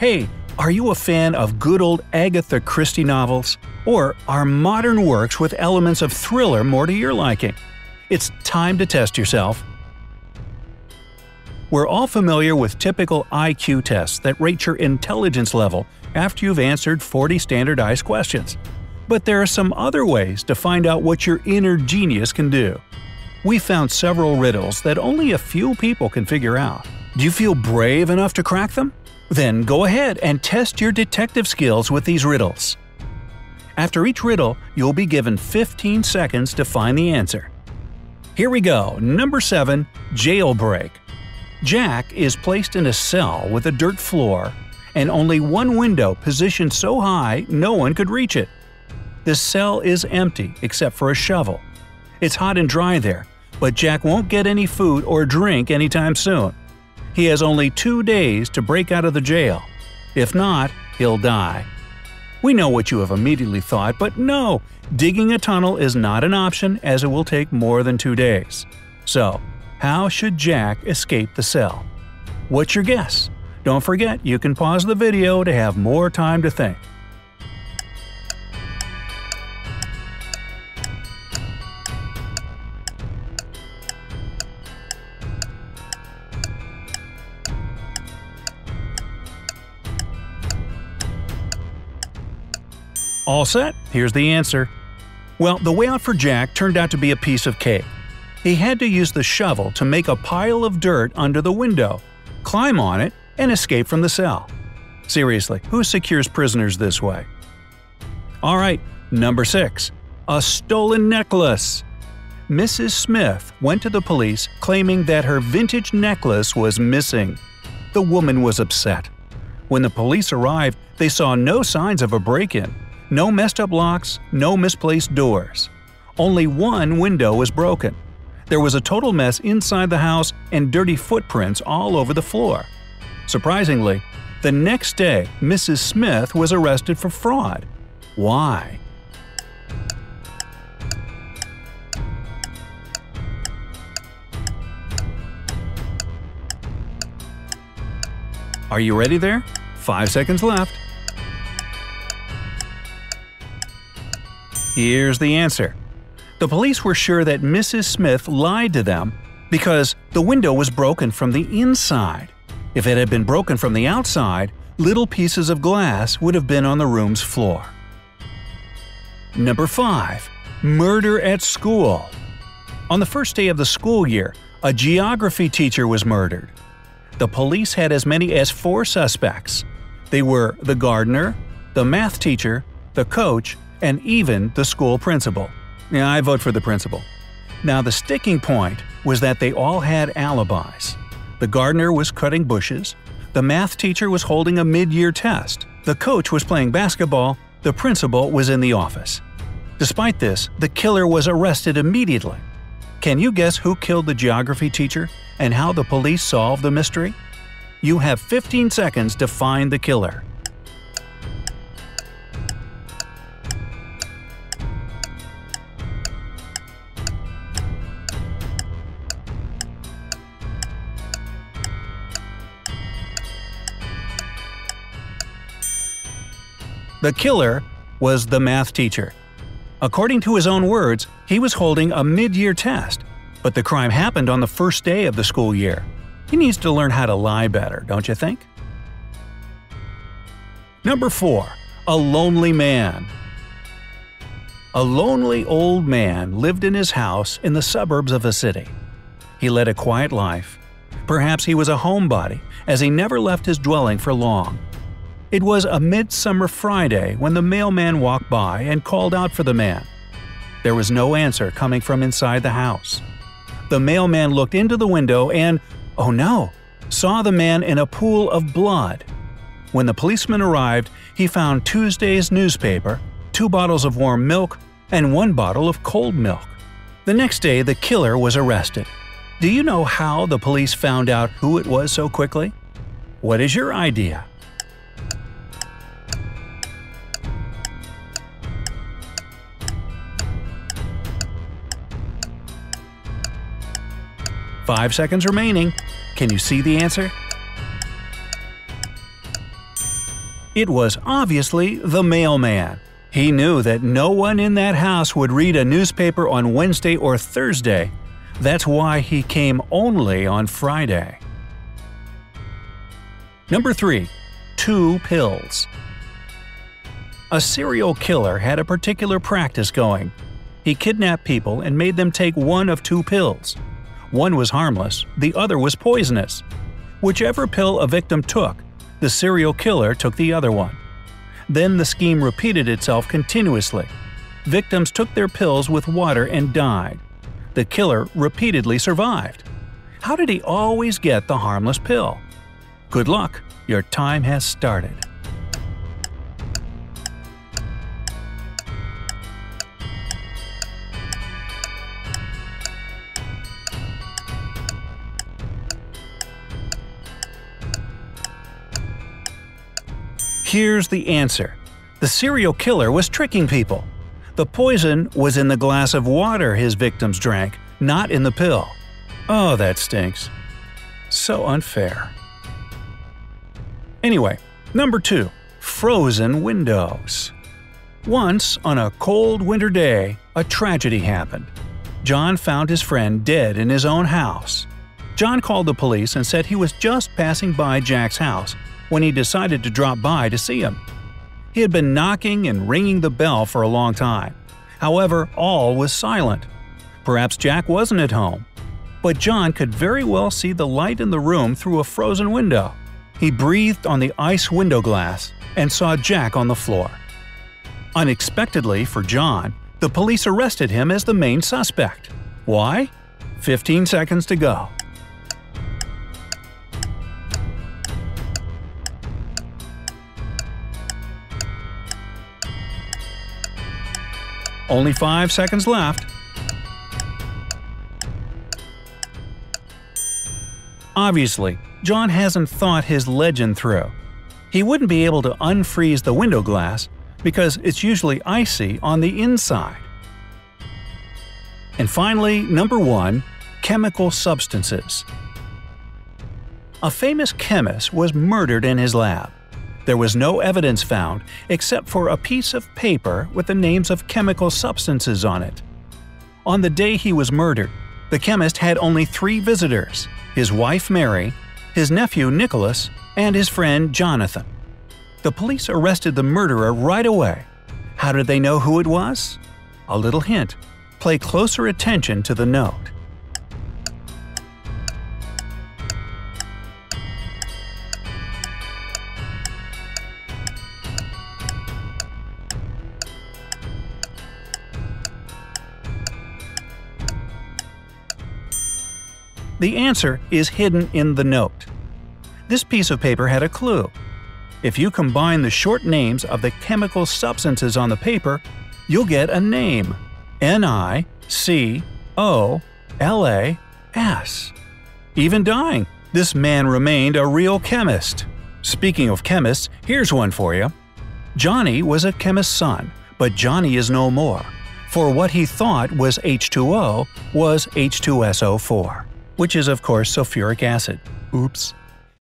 Hey, are you a fan of good old Agatha Christie novels? Or are modern works with elements of thriller more to your liking? It's time to test yourself. We're all familiar with typical IQ tests that rate your intelligence level after you've answered 40 standardized questions. But there are some other ways to find out what your inner genius can do. We found several riddles that only a few people can figure out. Do you feel brave enough to crack them? Then go ahead and test your detective skills with these riddles. After each riddle, you'll be given 15 seconds to find the answer. Here we go. Number 7. Jailbreak. Jack is placed in a cell with a dirt floor and only one window positioned so high no one could reach it. The cell is empty except for a shovel. It's hot and dry there, but Jack won't get any food or drink anytime soon. He has only two days to break out of the jail. If not, he'll die. We know what you have immediately thought, but no, digging a tunnel is not an option as it will take more than two days. So, how should Jack escape the cell? What's your guess? Don't forget you can pause the video to have more time to think. All set? Here's the answer. Well, the way out for Jack turned out to be a piece of cake. He had to use the shovel to make a pile of dirt under the window, climb on it, and escape from the cell. Seriously, who secures prisoners this way? Alright, number 6. A stolen necklace. Mrs. Smith went to the police claiming that her vintage necklace was missing. The woman was upset. When the police arrived, they saw no signs of a break in. No messed up locks, no misplaced doors. Only one window was broken. There was a total mess inside the house and dirty footprints all over the floor. Surprisingly, the next day Mrs. Smith was arrested for fraud. Why? Are you ready there? Five seconds left. Here's the answer. The police were sure that Mrs. Smith lied to them because the window was broken from the inside. If it had been broken from the outside, little pieces of glass would have been on the room's floor. Number 5. Murder at school. On the first day of the school year, a geography teacher was murdered. The police had as many as four suspects. They were the gardener, the math teacher, the coach, and even the school principal. I vote for the principal. Now, the sticking point was that they all had alibis. The gardener was cutting bushes, the math teacher was holding a mid year test, the coach was playing basketball, the principal was in the office. Despite this, the killer was arrested immediately. Can you guess who killed the geography teacher and how the police solved the mystery? You have 15 seconds to find the killer. The killer was the math teacher. According to his own words, he was holding a mid year test, but the crime happened on the first day of the school year. He needs to learn how to lie better, don't you think? Number 4. A Lonely Man A lonely old man lived in his house in the suburbs of a city. He led a quiet life. Perhaps he was a homebody, as he never left his dwelling for long. It was a midsummer Friday when the mailman walked by and called out for the man. There was no answer coming from inside the house. The mailman looked into the window and, oh no, saw the man in a pool of blood. When the policeman arrived, he found Tuesday's newspaper, two bottles of warm milk, and one bottle of cold milk. The next day, the killer was arrested. Do you know how the police found out who it was so quickly? What is your idea? Five seconds remaining. Can you see the answer? It was obviously the mailman. He knew that no one in that house would read a newspaper on Wednesday or Thursday. That's why he came only on Friday. Number 3. Two pills. A serial killer had a particular practice going. He kidnapped people and made them take one of two pills. One was harmless, the other was poisonous. Whichever pill a victim took, the serial killer took the other one. Then the scheme repeated itself continuously. Victims took their pills with water and died. The killer repeatedly survived. How did he always get the harmless pill? Good luck, your time has started. Here's the answer. The serial killer was tricking people. The poison was in the glass of water his victims drank, not in the pill. Oh, that stinks. So unfair. Anyway, number 2. Frozen windows. Once, on a cold winter day, a tragedy happened. John found his friend dead in his own house. John called the police and said he was just passing by Jack's house when he decided to drop by to see him. He had been knocking and ringing the bell for a long time. However, all was silent. Perhaps Jack wasn't at home. But John could very well see the light in the room through a frozen window. He breathed on the ice window glass and saw Jack on the floor. Unexpectedly for John, the police arrested him as the main suspect. Why? 15 seconds to go. Only 5 seconds left. Obviously, John hasn't thought his legend through. He wouldn't be able to unfreeze the window glass because it's usually icy on the inside. And finally, number 1 Chemical Substances. A famous chemist was murdered in his lab. There was no evidence found except for a piece of paper with the names of chemical substances on it. On the day he was murdered, the chemist had only three visitors his wife Mary, his nephew Nicholas, and his friend Jonathan. The police arrested the murderer right away. How did they know who it was? A little hint play closer attention to the note. The answer is hidden in the note. This piece of paper had a clue. If you combine the short names of the chemical substances on the paper, you'll get a name N I C O L A S. Even dying, this man remained a real chemist. Speaking of chemists, here's one for you. Johnny was a chemist's son, but Johnny is no more, for what he thought was H2O was H2SO4 which is of course sulfuric acid. Oops.